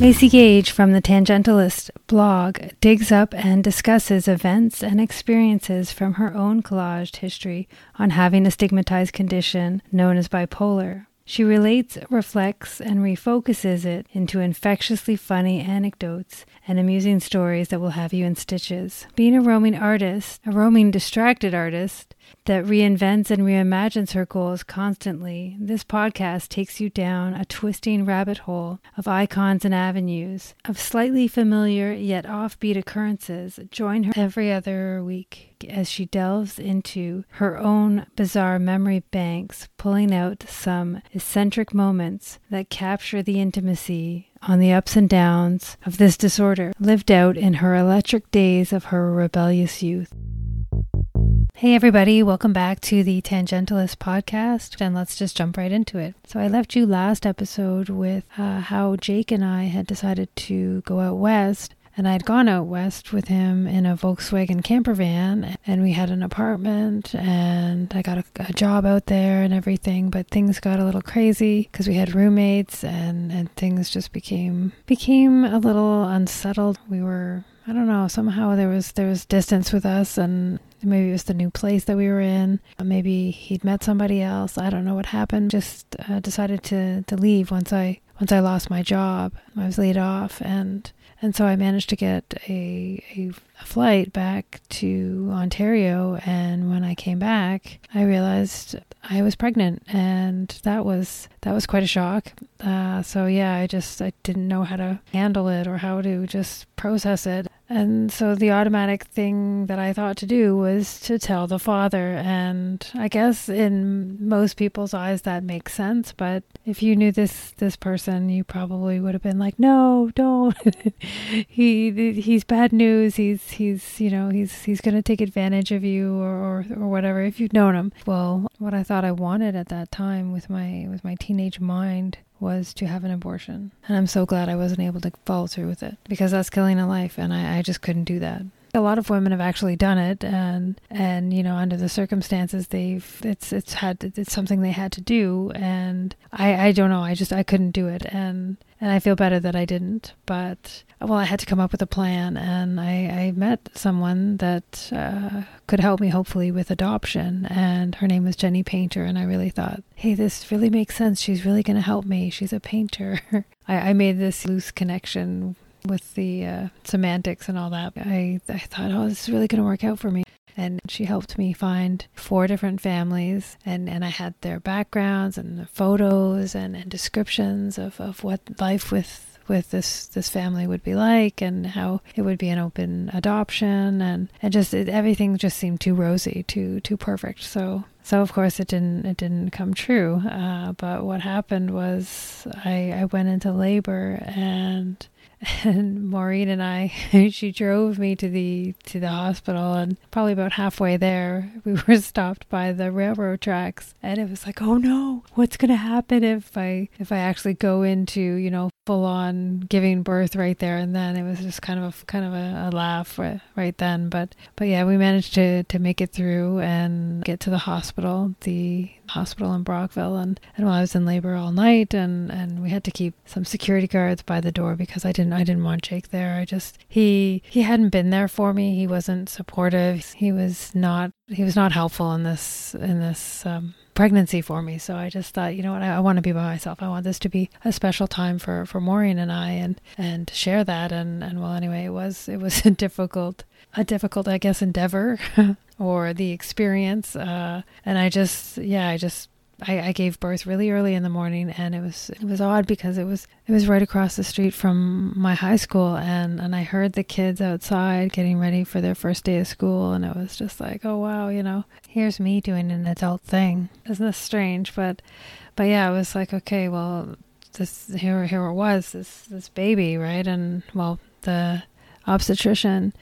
Macy Gage from the Tangentialist blog digs up and discusses events and experiences from her own collaged history on having a stigmatized condition known as bipolar. She relates, reflects, and refocuses it into infectiously funny anecdotes and amusing stories that will have you in stitches. Being a roaming artist, a roaming distracted artist, that reinvents and reimagines her goals constantly, this podcast takes you down a twisting rabbit hole of icons and avenues, of slightly familiar yet offbeat occurrences. Join her every other week as she delves into her own bizarre memory banks, pulling out some eccentric moments that capture the intimacy on the ups and downs of this disorder lived out in her electric days of her rebellious youth. Hey, everybody, welcome back to the Tangentialist podcast, and let's just jump right into it. So, I left you last episode with uh, how Jake and I had decided to go out west and I'd gone out west with him in a Volkswagen camper van, and we had an apartment, and I got a, a job out there and everything. But things got a little crazy because we had roommates, and and things just became became a little unsettled. We were I don't know. Somehow there was there was distance with us, and maybe it was the new place that we were in. Maybe he'd met somebody else. I don't know what happened. Just uh, decided to to leave once I once I lost my job. I was laid off, and and so I managed to get a, a, a, flight back to Ontario. And when I came back, I realized I was pregnant, and that was that was quite a shock. Uh, so yeah, I just I didn't know how to handle it or how to just process it. And so the automatic thing that I thought to do was to tell the father. And I guess in most people's eyes that makes sense. But if you knew this this person, you probably would have been like, "No, don't. he he's bad news. He's he's you know he's he's gonna take advantage of you or, or or whatever." If you've known him, well, what I thought I wanted at that time with my with my teenage mind was to have an abortion. And I'm so glad I wasn't able to follow through with it because that's killing a life and I, I just couldn't do that. A lot of women have actually done it and and you know under the circumstances they've it's it's had it's something they had to do and I I don't know I just I couldn't do it and and I feel better that I didn't but well, I had to come up with a plan, and I, I met someone that uh, could help me, hopefully, with adoption. And her name was Jenny Painter, and I really thought, hey, this really makes sense. She's really going to help me. She's a painter. I, I made this loose connection with the uh, semantics and all that. I, I thought, oh, this is really going to work out for me and she helped me find four different families and, and I had their backgrounds and photos and, and descriptions of, of what life with with this this family would be like and how it would be an open adoption and and just it, everything just seemed too rosy too too perfect. So so of course it didn't it didn't come true. Uh, but what happened was I I went into labor and and Maureen and I, she drove me to the to the hospital, and probably about halfway there, we were stopped by the railroad tracks, and it was like, oh no, what's gonna happen if I if I actually go into you know full on giving birth right there and then? It was just kind of a, kind of a, a laugh right, right then, but but yeah, we managed to to make it through and get to the hospital. The hospital in Brockville and, and while I was in labor all night and, and we had to keep some security guards by the door because I didn't I didn't want Jake there. I just he he hadn't been there for me. He wasn't supportive. He was not he was not helpful in this in this um, pregnancy for me. So I just thought, you know what, I, I, want to be by myself. I want this to be a special time for, for Maureen and I and, and share that. And, and well, anyway, it was, it was a difficult, a difficult, I guess, endeavor or the experience. Uh, and I just, yeah, I just I, I, gave birth really early in the morning and it was it was odd because it was it was right across the street from my high school and and I heard the kids outside getting ready for their first day of school and it was just like oh wow you know here's me doing an adult thing. Isn't this strange? But but yeah I was like okay well this here here it was this this baby right? And well the obstetrician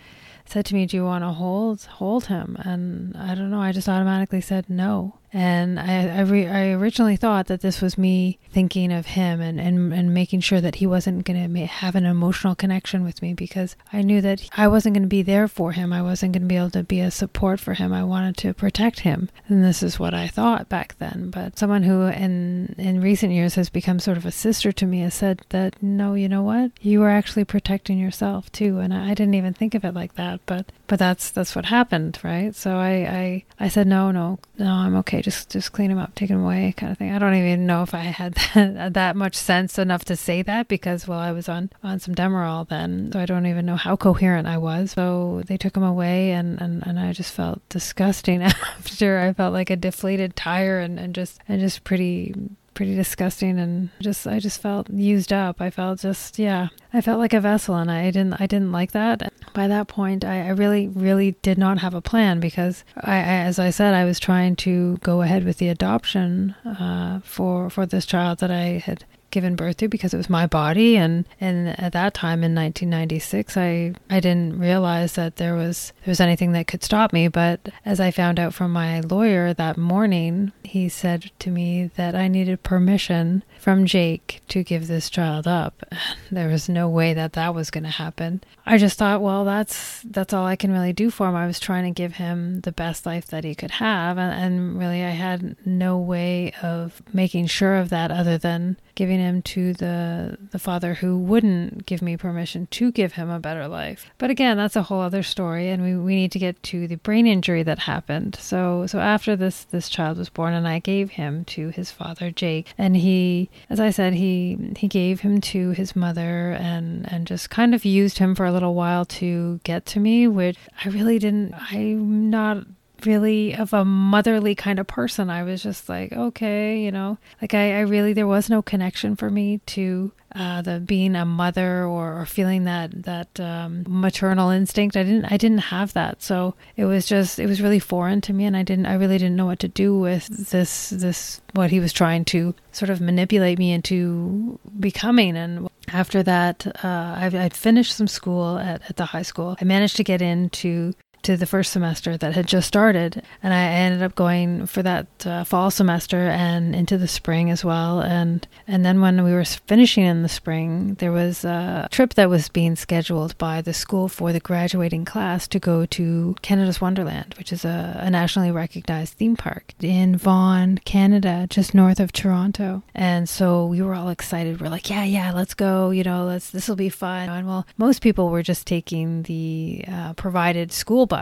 said to me do you want to hold hold him? And I don't know I just automatically said no And I I, re- I originally thought that this was me thinking of him and, and, and making sure that he wasn't going to have an emotional connection with me because I knew that I wasn't going to be there for him. I wasn't going to be able to be a support for him. I wanted to protect him. And this is what I thought back then. But someone who in in recent years has become sort of a sister to me has said that no, you know what? You were actually protecting yourself too. And I, I didn't even think of it like that, but but that's that's what happened, right? So I I, I said no, no, no, I'm okay. Just just clean him up, take him away, kind of thing. I don't even know if I had that, that much sense enough to say that because well, I was on on some Demerol then, so I don't even know how coherent I was. So they took him away, and and, and I just felt disgusting after. I felt like a deflated tire, and and just and just pretty pretty disgusting and just I just felt used up. I felt just yeah, I felt like a vessel and I didn't I didn't like that. By that point, I, I really really did not have a plan because I, I, as I said I was trying to go ahead with the adoption uh, for for this child that I had given birth to because it was my body. And and at that time in 1996 I I didn't realize that there was there was anything that could stop me. But as I found out from my lawyer that morning he said to me that I needed permission from Jake to give this child up. There was no way that that was going to happen. I just thought well that's that's all I can really do for him. I was trying to give him the best life that he could have. And, and really I had no way of making sure of that other than giving him to the the father who wouldn't give me permission to give him a better life. But again, that's a whole other story and we, we need to get to the brain injury that happened. So so after this this child was born and I gave him to his father Jake and he as I said he he gave him to his mother and and just kind of used him for a little while to get to me which I really didn't I'm not really of a motherly kind of person. I was just like, okay, you know, like I, I really, there was no connection for me to uh, the being a mother or, or feeling that that um, maternal instinct. I didn't I didn't have that, so it was just it was really foreign to me, and I didn't I really didn't know what to do with this this what he was trying to sort of manipulate me into becoming. And after that, uh, I, I'd finished some school at, at the high school. I managed to get into to the first semester that had just started, and I ended up going for that uh, fall semester and into the spring as well. And and then when we were finishing in the spring, there was a trip that was being scheduled by the school for the graduating class to go to Canada's Wonderland, which is a, a nationally recognized theme park in Vaughan, Canada, just north of Toronto. And so we were all excited. We're like, yeah, yeah, let's go. You know, let's this will be fun. And well, most people were just taking the uh, provided school bus.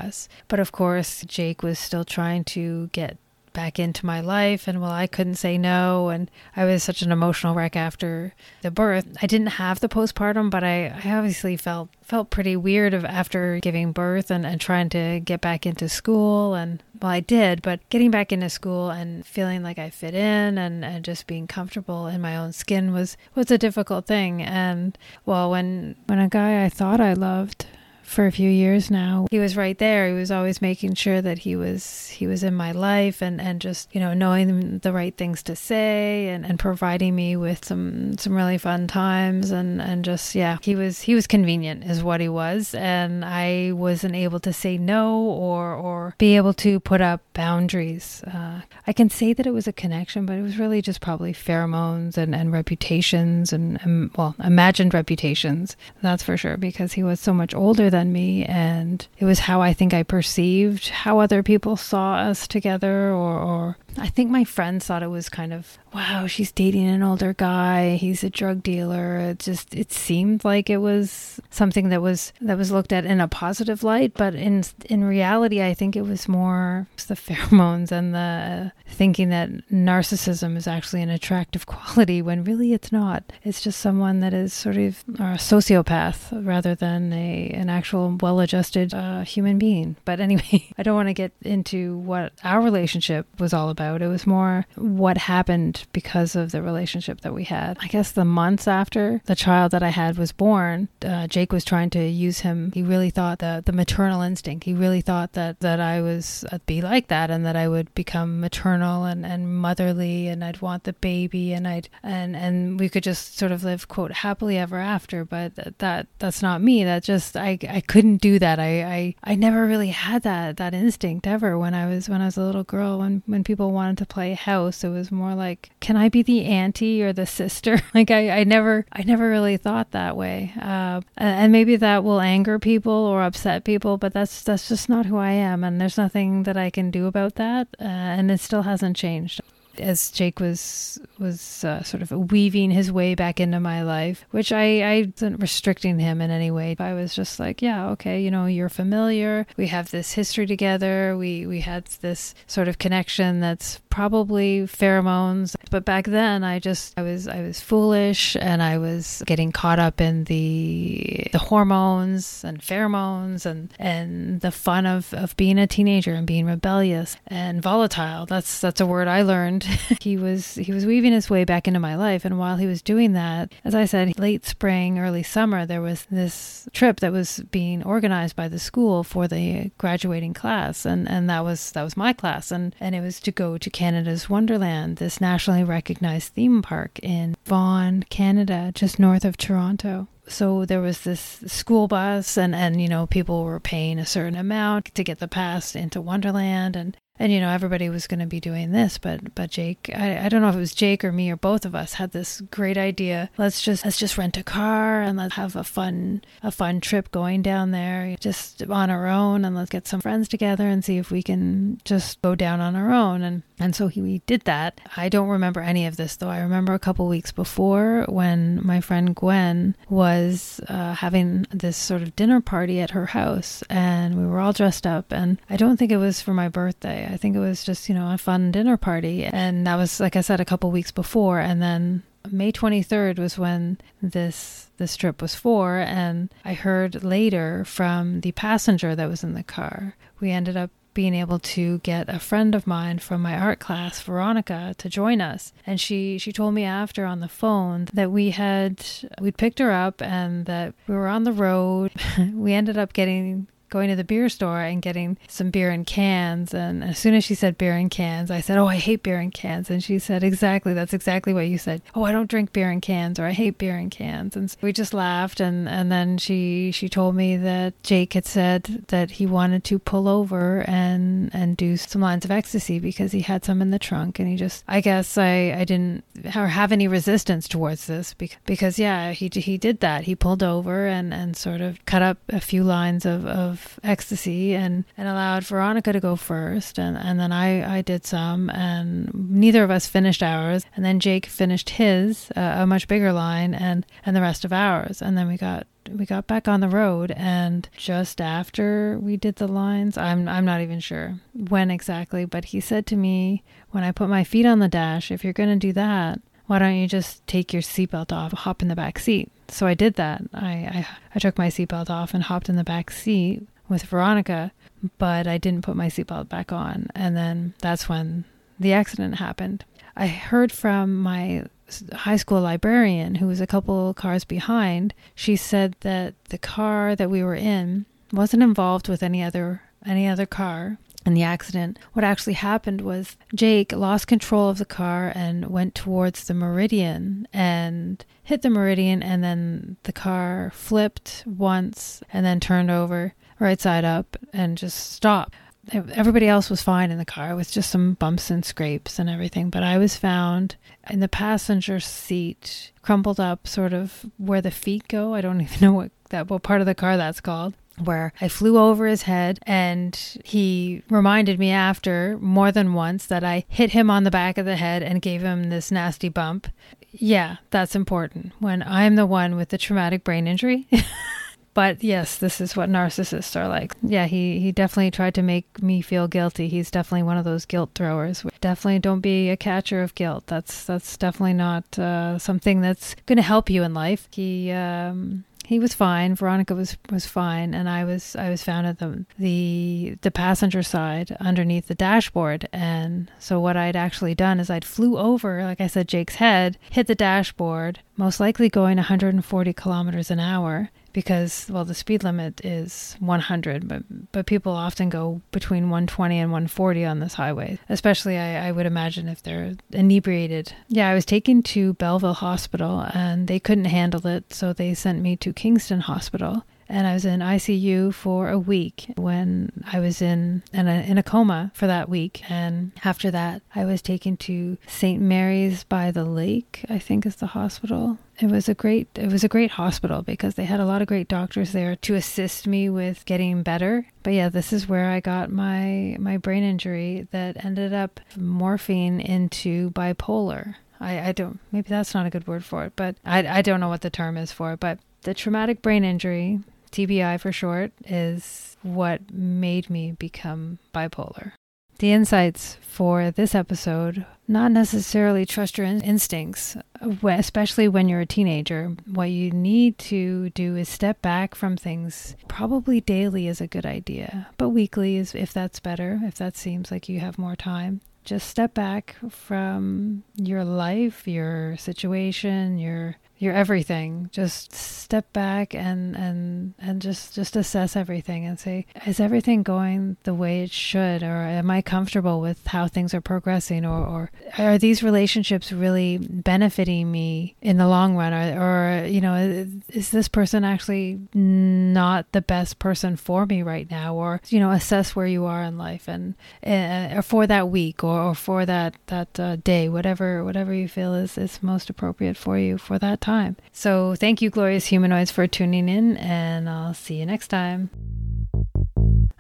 But of course, Jake was still trying to get back into my life and well I couldn't say no and I was such an emotional wreck after the birth. I didn't have the postpartum but I, I obviously felt felt pretty weird of after giving birth and, and trying to get back into school and well I did but getting back into school and feeling like I fit in and, and just being comfortable in my own skin was was a difficult thing and well when when a guy I thought I loved for a few years now. He was right there. He was always making sure that he was he was in my life and, and just, you know, knowing the right things to say and, and providing me with some some really fun times and, and just yeah, he was he was convenient is what he was. And I wasn't able to say no or or be able to put up boundaries. Uh, I can say that it was a connection, but it was really just probably pheromones and, and reputations and, and well, imagined reputations. That's for sure, because he was so much older than me. And it was how I think I perceived how other people saw us together or, or I think my friends thought it was kind of, wow, she's dating an older guy. He's a drug dealer. It just it seemed like it was something that was that was looked at in a positive light, but in in reality, I think it was more the pheromones and the thinking that narcissism is actually an attractive quality when really it's not. It's just someone that is sort of a sociopath rather than a an actual well-adjusted uh, human being. But anyway, I don't want to get into what our relationship was all about about. It was more what happened because of the relationship that we had. I guess the months after the child that I had was born, uh, Jake was trying to use him. He really thought that the maternal instinct. He really thought that that I was I'd uh, be like that and that I would become maternal and, and motherly and I'd want the baby and I'd and and we could just sort of live quote happily ever after. But that that's not me. That just I I couldn't do that. I I I never really had that that instinct ever when I was when I was a little girl. When when people wanted to play house. It was more like, can I be the auntie or the sister? like I, I never, I never really thought that way. Uh, and maybe that will anger people or upset people, but that's that's just not who I am, and there's nothing that I can do about that. Uh, and it still hasn't changed as Jake was was uh, sort of weaving his way back into my life, which I I wasn't restricting him in any way. I was just like, yeah, okay, you know, you're familiar. We have this history together. We we had this sort of connection that's probably pheromones. But back then, I just I was I was foolish and I was getting caught up in the the hormones and pheromones and and the fun of of being a teenager and being rebellious and volatile. That's that's a word I learned he was he was weaving his way back into my life. And while he was doing that as i said late spring early summer there was this trip that was being organized by the school for the graduating class. And and that was that was my class. And and it was to go to canada's wonderland this nationally recognized theme park in vaughan canada just north of toronto. So there was this school bus and and you know people were paying a certain amount to get the pass into wonderland. And and you know everybody was going to be doing this but but jake I, I don't know if it was jake or me or both of us had this great idea. Let's just let's just rent a car and let's have a fun a fun trip going down there just on our own and let's get some friends together and see if we can just go down on our own. And and so he, we did that. I don't remember any of this though. I remember a couple weeks before when my friend gwen was uh, having this sort of dinner party at her house and we were all dressed up. And i don't think it was for my birthday I think it was just, you know, a fun dinner party. And that was, like I said, a couple weeks before. And then May 23rd was when this this trip was for and I heard later from the passenger that was in the car. We ended up being able to get a friend of mine from my art class, Veronica, to join us. And she she told me after on the phone that we had we'd picked her up and that we were on the road. we ended up getting going to the beer store and getting some beer in cans. And as soon as she said beer in cans, I said, Oh, I hate beer in cans. And she said, Exactly. That's exactly what you said. Oh, I don't drink beer in cans or I hate beer in cans. And so we just laughed. And, and then she, she told me that Jake had said that he wanted to pull over and, and do some lines of ecstasy because he had some in the trunk. And he just, I guess I, I didn't have any resistance towards this because, because yeah, he, he did that. He pulled over and, and sort of cut up a few lines of, of of ecstasy and, and allowed Veronica to go first. And, and then I, I did some, and neither of us finished ours. And then Jake finished his, uh, a much bigger line, and, and the rest of ours. And then we got we got back on the road and just after we did the lines I'm I'm not even sure when exactly but he said to me when I put my feet on the dash if you're going to do that why don't you just take your seatbelt off hop in the back seat so I did that. I, I, I took my seatbelt off and hopped in the back seat with Veronica, but I didn't put my seatbelt back on. And then that's when the accident happened. I heard from my high school librarian, who was a couple cars behind. She said that the car that we were in wasn't involved with any other any other car in the accident, what actually happened was Jake lost control of the car and went towards the meridian and hit the meridian, and then the car flipped once and then turned over right side up and just stopped. Everybody else was fine in the car. It was just some bumps and scrapes and everything. But I was found in the passenger seat, crumpled up, sort of where the feet go. I don't even know what that what part of the car that's called where I flew over his head and he reminded me after more than once that I hit him on the back of the head and gave him this nasty bump. Yeah, that's important when I'm the one with the traumatic brain injury. but yes, this is what narcissists are like. Yeah, he, he definitely tried to make me feel guilty. He's definitely one of those guilt throwers. Definitely don't be a catcher of guilt. That's that's definitely not uh, something that's going to help you in life. He um, he was fine. Veronica was was fine, and I was I was found at the the the passenger side underneath the dashboard. And so what I'd actually done is I'd flew over, like I said, Jake's head, hit the dashboard, most likely going 140 kilometers an hour, because well the speed limit is 100 but but people often go between 120 and 140 on this highway especially I, I would imagine if they're inebriated. Yeah i was taken to belleville hospital and they couldn't handle it so they sent me to kingston hospital and I was in ICU for a week when I was in in a, in a coma for that week. And after that, I was taken to St. Mary's by the Lake, I think is the hospital. It was a great it was a great hospital because they had a lot of great doctors there to assist me with getting better. But yeah, this is where I got my my brain injury that ended up morphing into bipolar. I, I don't maybe that's not a good word for it, but I I don't know what the term is for it, but the traumatic brain injury TBI for short, is what made me become bipolar. The insights for this episode not necessarily trust your in- instincts, especially when you're a teenager. What you need to do is step back from things. Probably daily is a good idea, but weekly is if that's better, if that seems like you have more time. Just step back from your life, your situation, your your everything. Just step back and and and just just assess everything and say is everything going the way it should? Or am i comfortable with how things are progressing? Or or are these relationships really benefiting me in the long run? Or, or you know is this person actually not the best person for me right now? Or you know assess where you are in life and uh, for that week or, or for that that uh, day whatever whatever you feel is is most appropriate for you for that time. So thank you, Glorious Humanoids, for tuning in, and I'll see you next time.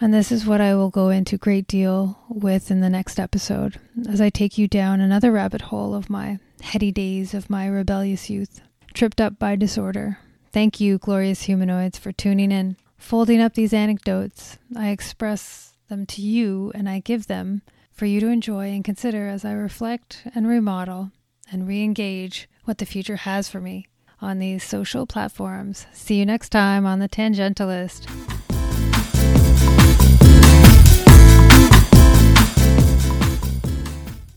And this is what I will go into great deal with in the next episode as I take you down another rabbit hole of my heady days of my rebellious youth, tripped up by disorder. Thank you, glorious humanoids, for tuning in. Folding up these anecdotes, I express them to you and I give them for you to enjoy and consider as I reflect and remodel and re engage what the future has for me on these social platforms. See you next time on The Tangentialist.